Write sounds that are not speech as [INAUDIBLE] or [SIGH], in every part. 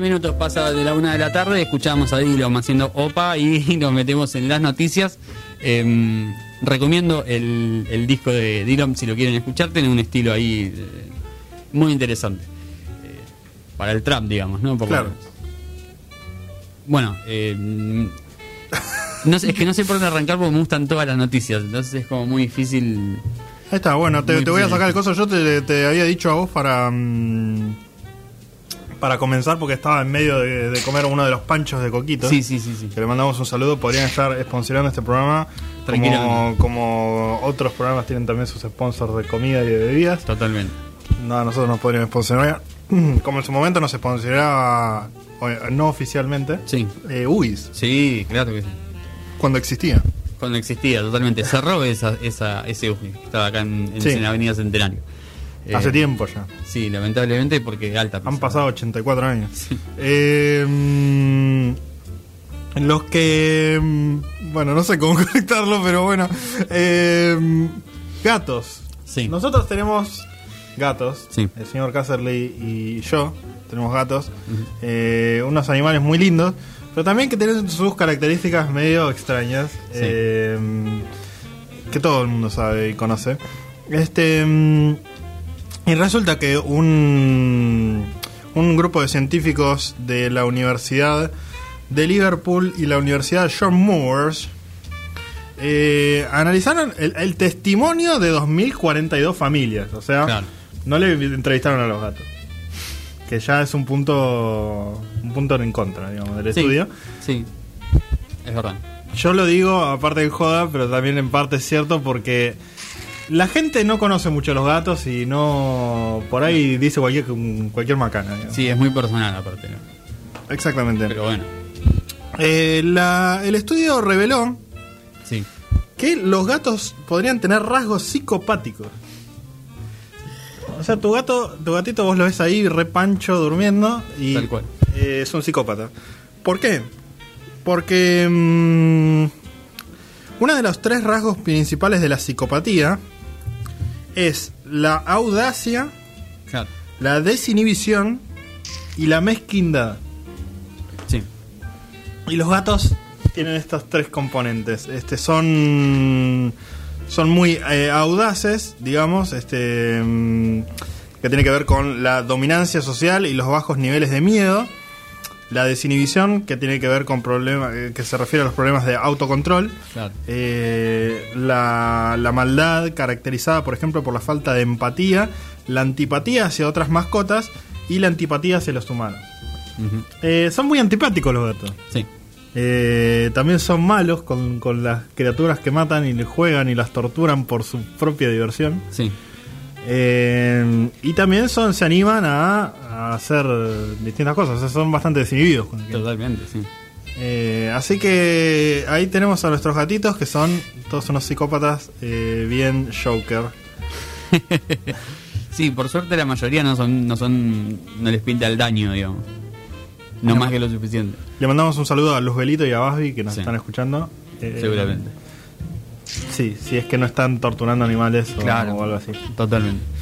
Minutos pasa de la una de la tarde, escuchamos a Dillom haciendo OPA y [LAUGHS] nos metemos en las noticias. Em, recomiendo el, el disco de Dillom si lo quieren escuchar, tiene un estilo ahí eh, muy interesante. Eh, para el trap, digamos, ¿no? Porque- Claro. Bueno, em, [LAUGHS] no sé, es que no sé por dónde arrancar porque me gustan todas las noticias, entonces es como muy difícil. Ahí está, bueno, te, voy a sacar el coso. Yo te, te había dicho a vos para. mm, para comenzar, porque estaba en medio de, de comer uno de los panchos de Coquito. Sí, sí, sí, sí. Que le mandamos un saludo. Podrían estar sponsorando este programa. Como, como otros programas tienen también sus sponsors de comida y de bebidas. Totalmente. No, nosotros nos podrían sponsorar. [CLEARS THROAT] Como en su momento nos sponsoraba, o, no oficialmente, Sí. eh, UIS, Sí, claro que sí. cuando existía. Cuando existía, totalmente. Cerró esa, esa, ese que estaba acá en, en, Sí. en Avenida Centenario. Eh, Hace tiempo ya. Sí, lamentablemente porque alta. Han pasado 84 años. Eh, mm, los que. mm, Bueno, no sé cómo [LAUGHS] conectarlo, pero bueno. Eh, mm, gatos. Sí. Nosotros tenemos gatos. Sí. El señor Casserly y yo tenemos gatos. Eh, unos animales muy lindos. Pero también que tienen sus características medio extrañas. Sí. eh, que todo el mundo sabe y conoce. Este. Y resulta que un, un grupo de científicos de la Universidad de Liverpool y la Universidad John Moores eh, analizaron el, el testimonio de 2.042 familias. O sea, Claro. no le entrevistaron a los gatos. Que ya es un punto un punto en contra, digamos, del Sí, estudio. Sí, es verdad. Yo lo digo, aparte de joda, pero también en parte es cierto porque la gente no conoce mucho a los gatos y no. Por ahí dice cualquier, cualquier macana. digamos. Sí, es muy personal aparte. ¿no? Exactamente. Pero bueno, Eh, la- el estudio reveló sí. que los gatos podrían tener rasgos psicopáticos. O sea, tu gato, tu gatito vos lo ves ahí repancho durmiendo y Tal cual. eh, es un psicópata. ¿Por qué? Porque mm, uno de los tres rasgos principales de la psicopatía es la audacia, Claro. la desinhibición y la mezquindad. Sí. Y los gatos tienen estos tres componentes. Este son son muy eh, audaces, digamos, este mm, que tiene que ver con la dominancia social y los bajos niveles de miedo. La desinhibición, que tiene que ver con problemas, eh, que se refiere a los problemas de autocontrol. Claro. Eh, la, la maldad caracterizada, por ejemplo, por la falta de empatía, la antipatía hacia otras mascotas y la antipatía hacia los humanos. Eh, son muy antipáticos los gatos. Sí. Eh, también son malos con, con las criaturas que matan y les juegan y las torturan por su propia diversión. Sí. Eh, y también son se animan a, a hacer distintas cosas. O sea, son bastante desinhibidos. con Totalmente, sí. Eh, así que ahí tenemos a nuestros gatitos que son todos unos psicópatas eh, bien Joker. [LAUGHS] Sí, por suerte la mayoría no son, no son, no les pinta el daño, digamos. No más que lo suficiente, Le mandamos un saludo a Luz Belito y a Basby que nos Sí. están escuchando. Eh, seguramente. Sí, si es que no están torturando animales o, Claro. o algo así. Totalmente. [LAUGHS]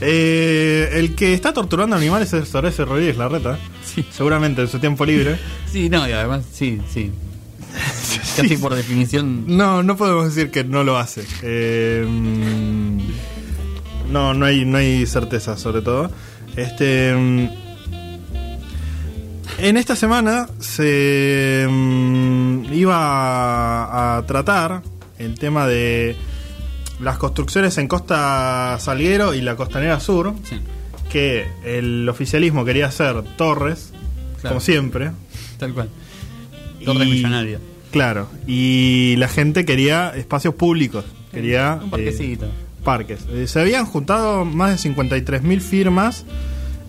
Eh, el que está torturando animales es Horacio Rodríguez Larreta. Sí. Seguramente en su tiempo libre. [LAUGHS] Sí, no, y además, sí, sí. [LAUGHS] Casi por definición. No, no podemos decir que no lo hace. Eh, mm, no, no hay, no hay certeza sobre todo. Este. En esta semana se mm, iba a, tratar el tema de las construcciones en Costa Salguero y la Costanera Sur, Sí, que el oficialismo quería hacer torres, Claro. como siempre. tal cual. Torre Y- millonaria. Claro, y la gente quería espacios públicos, quería Un parquecito. eh, parques. Eh, se habían juntado más de 53.000 firmas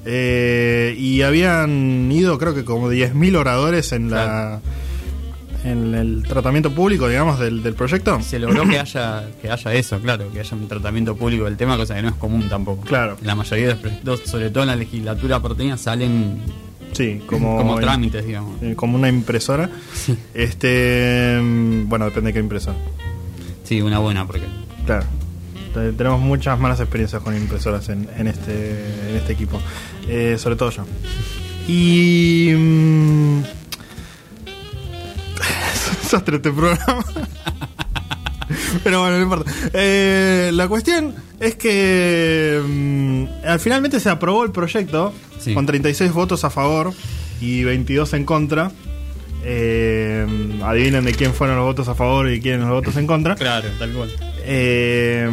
eh, y habían ido creo que como 10.000 oradores en la en el tratamiento público, digamos, del, del proyecto. Se logró que haya, que haya eso, claro, que haya un tratamiento público del tema, cosa que no es común tampoco. Claro. La mayoría de los proyectos, sobre todo en la legislatura porteña, salen Sí, como, como, trámites, digamos. eh, como una impresora. Sí. Este, mm, bueno, depende de qué impresora. Sí, una buena, porque. Claro. Te- Tenemos muchas malas experiencias con impresoras en, en este, en este equipo. Eh, sobre todo yo. Y. mm, es [LAUGHS] un desastre este programa. [LAUGHS] Pero bueno, no importa. Eh, la cuestión es que mm, al finalmente se aprobó el proyecto Sí. con 36 votos a favor y 22 en contra. Eh, adivinen de quién fueron los votos a favor y quién los votos en contra. Claro, tal cual. Eh,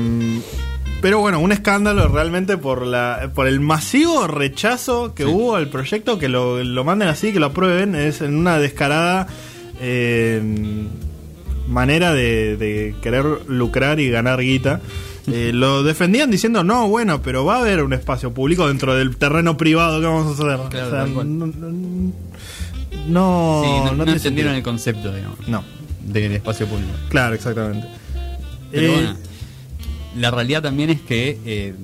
pero bueno, un escándalo realmente por la por el masivo rechazo que Sí. hubo al proyecto, que lo, lo manden así, que lo aprueben, es en una descarada eh, manera de, de querer lucrar y ganar guita. Eh, lo defendían diciendo, no, bueno, pero va a haber un espacio público dentro del terreno privado que vamos a hacer. Claro, O sea, tal cual. no, no, no, sí, no, no no tiene entendieron sentido. el concepto, digamos, No, del espacio público. claro, exactamente. Pero Eh, bueno, la realidad también es que eh,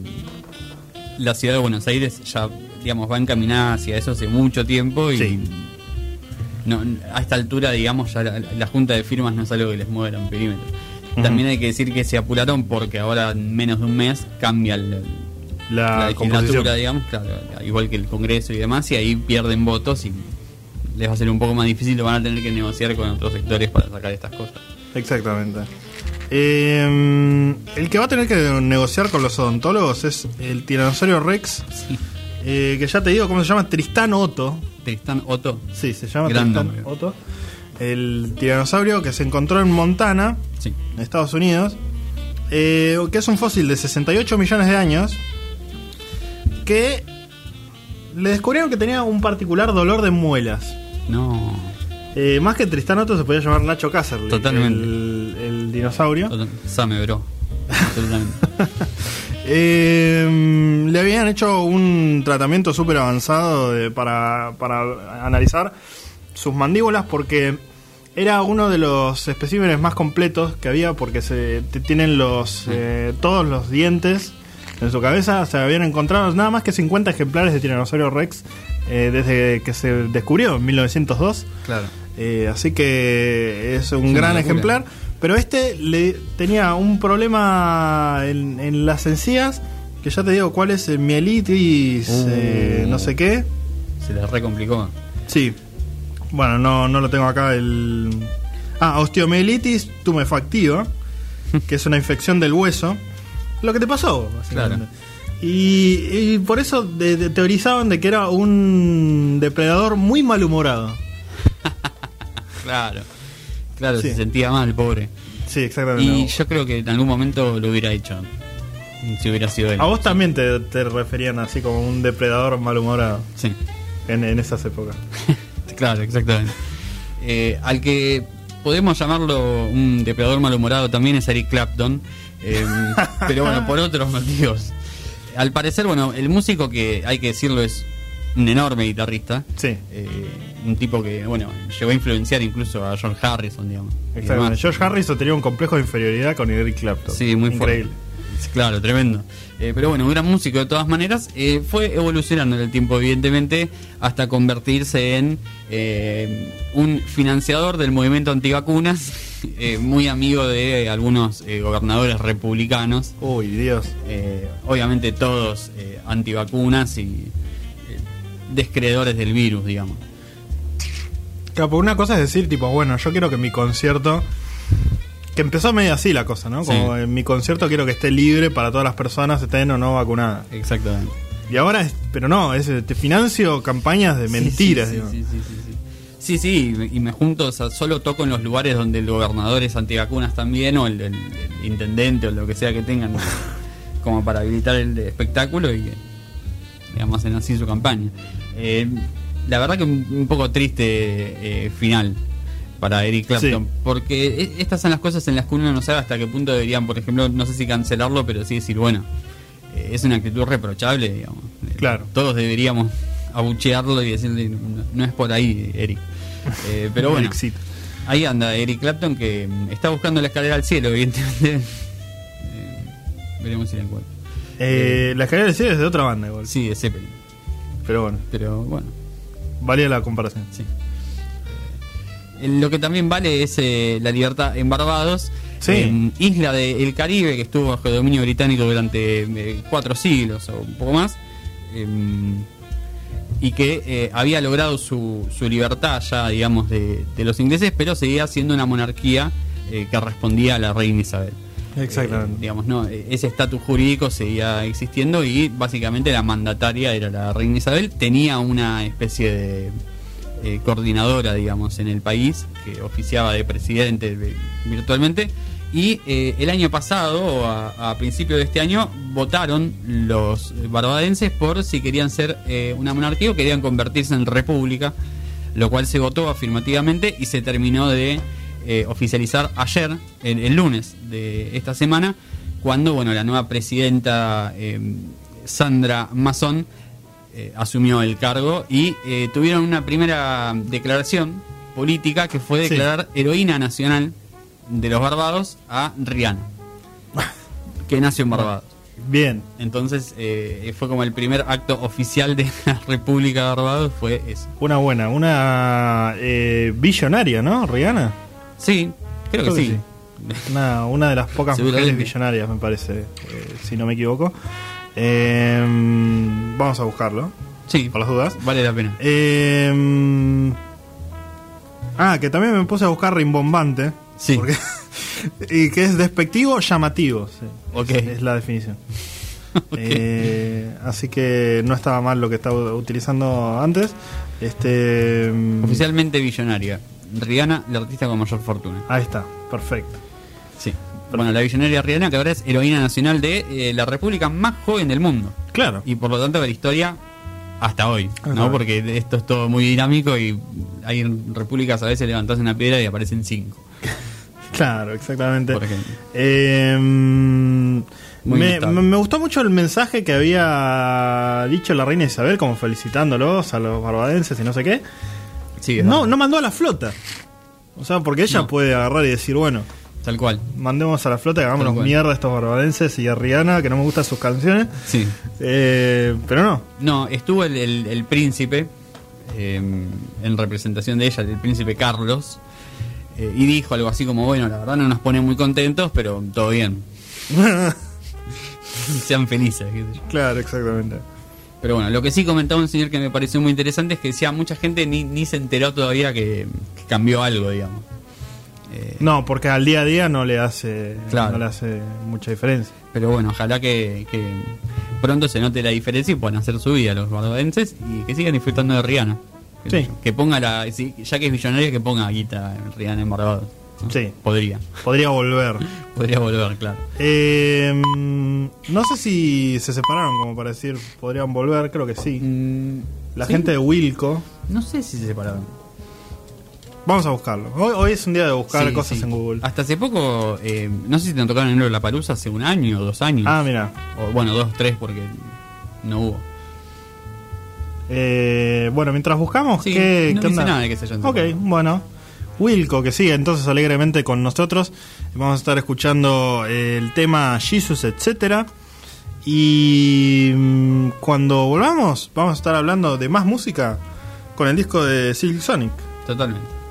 la ciudad de Buenos Aires ya, digamos, va encaminada hacia eso hace mucho tiempo y Sí. no, a esta altura, digamos, ya la, la junta de firmas no es algo que les mueva un perímetro. También hay que decir que se apuraron porque ahora en menos de un mes cambia el- la, la legislatura, digamos, claro, igual que el Congreso y demás, y ahí pierden votos y les va a ser un poco más difícil, lo van a tener que negociar con otros sectores para sacar estas cosas. Exactamente. Eh, el que va a tener que negociar con los odontólogos es el tiranosaurio Rex, Sí. eh, que ya te digo cómo se llama, Tristán Otto. Tristán Otto. Sí, se llama Gran Tristán nombre. Otto. El tiranosaurio que se encontró en Montana, Sí. en Estados Unidos, eh, que es un fósil de 68 millones de años, que le descubrieron que tenía un particular dolor de muelas. No. Eh, más que Tristán Otto se podía llamar Nacho Casserly, Totalmente. el, el dinosaurio. Same, bro. Absolutamente. [LAUGHS] Eh, le habían hecho un tratamiento súper avanzado de- para, para analizar sus mandíbulas porque era uno de los especímenes más completos que había porque se tienen los eh, todos los dientes en su cabeza se habían encontrado nada más que 50 ejemplares de tiranosaurio rex eh, desde que se descubrió en 1902 claro. eh, así que es un gran ejemplar. Pero este le tenía un problema en, en las encías, que ya te digo cuál es, eh, mielitis, Uh. eh, no sé qué. Se les recomplicó. Sí. Bueno, no, no lo tengo acá el... Ah, osteomielitis tumefactiva, [LAUGHS] que es una infección del hueso. Lo que te pasó, básicamente. Claro. Y, y por eso de- de- teorizaban de que era un depredador muy malhumorado. [LAUGHS] Claro. Claro, Sí. se sentía mal, pobre. Sí, exactamente. Y yo creo que en algún momento lo hubiera hecho. Si hubiera sido él. A vos también te, te referían así como un depredador malhumorado Sí. en, en esas épocas. [LAUGHS] Claro, exactamente. Eh, al que podemos llamarlo un depredador malhumorado también es Eric Clapton, eh, [LAUGHS] pero bueno, por otros motivos. Al parecer, bueno, el músico que hay que decirlo es un enorme guitarrista, Sí, eh, un tipo que, bueno, llegó a influenciar incluso a George Harrison, digamos. exactamente. George Harrison tenía un complejo de inferioridad con Eric Clapton. Sí, muy Increíble. fuerte. Claro, tremendo. Eh, pero bueno, un gran músico de todas maneras. eh, fue evolucionando en el tiempo, evidentemente, hasta convertirse en un financiador del movimiento antivacunas, [LAUGHS] muy amigo de algunos gobernadores republicanos. Uy, Dios. obviamente todos antivacunas y descreedores del virus, digamos. Claro, porque una cosa es decir, tipo, bueno, yo quiero que mi concierto. Que empezó medio así la cosa, ¿no? Como Sí. en mi concierto quiero que esté libre para todas las personas, estén o no vacunadas. Exactamente. Y ahora es. Pero no, es, te financio campañas de mentiras, Sí, sí, sí, sí, sí. Y me junto, o sea, solo toco en los lugares donde el gobernador es antivacunas también, o el, el- el intendente, o lo que sea que tengan, [LAUGHS] como para habilitar el espectáculo y, que, digamos, hacen así su campaña. Eh, la verdad que un, un poco triste eh, final para Eric Clapton, Sí. porque e- estas son las cosas en las que uno no sabe hasta qué punto deberían, por ejemplo, no sé si cancelarlo, pero sí decir, bueno, eh, es una actitud reprochable, digamos. Claro. Todos deberíamos abuchearlo y decirle, no, no es por ahí, Eric. [LAUGHS] Pero bueno, ahí anda Eric Clapton que está buscando la escalera al cielo, [LAUGHS] evidentemente. Veremos si la encuentra. La escalera del cielo es de otra banda, igual. Sí, de Zeppelin. Pero bueno, Pero bueno, valía la comparación. sí. Eh, lo que también vale es eh, la libertad en Barbados. Sí. en isla del Caribe que estuvo bajo dominio británico durante eh, cuatro siglos o un poco más. Em, y que había logrado su, su libertad ya, digamos, de, de los ingleses, pero seguía siendo una monarquía que respondía a la reina Isabel. Exactamente. Eh, digamos, no, eh, ese estatus jurídico seguía existiendo y básicamente la mandataria era la reina Isabel. Tenía una especie de eh, coordinadora, digamos, en el país que oficiaba de presidente de- virtualmente. Y eh, el año pasado, a, a principios de este año, votaron los barbadenses por si querían ser eh, una monarquía o querían convertirse en república, lo cual se votó afirmativamente y se terminó de eh, oficializar ayer, el, el lunes de esta semana, cuando bueno la nueva presidenta eh, Sandra Mason eh, asumió el cargo y eh, tuvieron una primera declaración política que fue Sí. declarar heroína nacional de los Barbados a Rihanna, [LAUGHS] que nació en Barbados. Bien. Entonces eh, fue como el primer acto oficial de [LAUGHS] la República de Barbados, fue eso. Una buena, una eh, billonaria, ¿no? Rihanna. Sí, creo, que, sí. Una, una de las [LAUGHS] pocas mujeres Seguramente. billonarias, me parece, eh, si no me equivoco. Eh, vamos a buscarlo, Sí, por las dudas. vale la pena. Eh, ah, que también me puse a buscar rimbombante. Sí. porque- [LAUGHS] y que es despectivo llamativo. sí. Ok. Es, es la definición. [LAUGHS] Eh, así que no estaba mal lo que estaba utilizando antes. Este, mm, Oficialmente billonaria. Rihanna, la artista con mayor fortuna. Ahí está, perfecto. Sí. Bueno, la billonaria Rihanna, que ahora es heroína nacional de eh, la república más joven del mundo. Claro. Y por lo tanto de la historia hasta hoy, ¿no? Porque esto es todo muy dinámico y hay repúblicas a veces levantas una piedra y aparecen cinco, [LAUGHS] Claro, exactamente. por ejemplo. Eh, me- me gustó mucho el mensaje que había dicho la reina Isabel, como felicitándolos a los barbadenses y no sé qué. Sí, No, verdad. no mandó a la flota. O sea, porque ella No. puede agarrar y decir, bueno, Tal cual. mandemos a la flota y hagámonos mierda a estos barbadenses y a Rihanna, que no me gustan sus canciones. Sí. Eh, pero no. No, estuvo el, el- el príncipe, eh, en representación de ella, el príncipe Carlos, eh, y dijo algo así como, bueno, la verdad no nos pone muy contentos, pero todo bien. [LAUGHS] Sean felices. claro, exactamente. Pero bueno, lo que sí comentaba un señor que me pareció muy interesante es que decía, mucha gente ni, ni se enteró todavía que, que cambió algo, digamos. Eh, No, porque al día a día no le hace, Claro. no le hace mucha diferencia. Pero bueno, ojalá que, que pronto se note la diferencia y puedan hacer su vida los barbadenses y que sigan disfrutando de Rihanna. Que, Sí. que ponga la. ya que es millonaria, que ponga guita en Rihanna en Barbados. Sí. Podría. Podría volver. [LAUGHS] Podría volver, claro. Eh, no sé si se separaron, como para decir, podrían volver, creo que sí. Mm, La sí, gente de Wilco. No sé si se separaron. Vamos a buscarlo. Hoy, hoy es un día de buscar Sí, cosas sí. en Google. Hasta hace poco, eh, no sé si te tocaron en la Palusa hace un año o dos años. Ah, mira. O bueno, dos, tres, porque no hubo. Eh, bueno, mientras buscamos, ¿qué, no qué dice onda? nada de que se hayan Ok, bueno. Wilco, que sigue entonces alegremente con nosotros. Vamos a estar escuchando el tema Jesus, etcétera. Y mm, cuando volvamos, vamos a estar hablando de más música con el disco de Silk Sonic. Totalmente.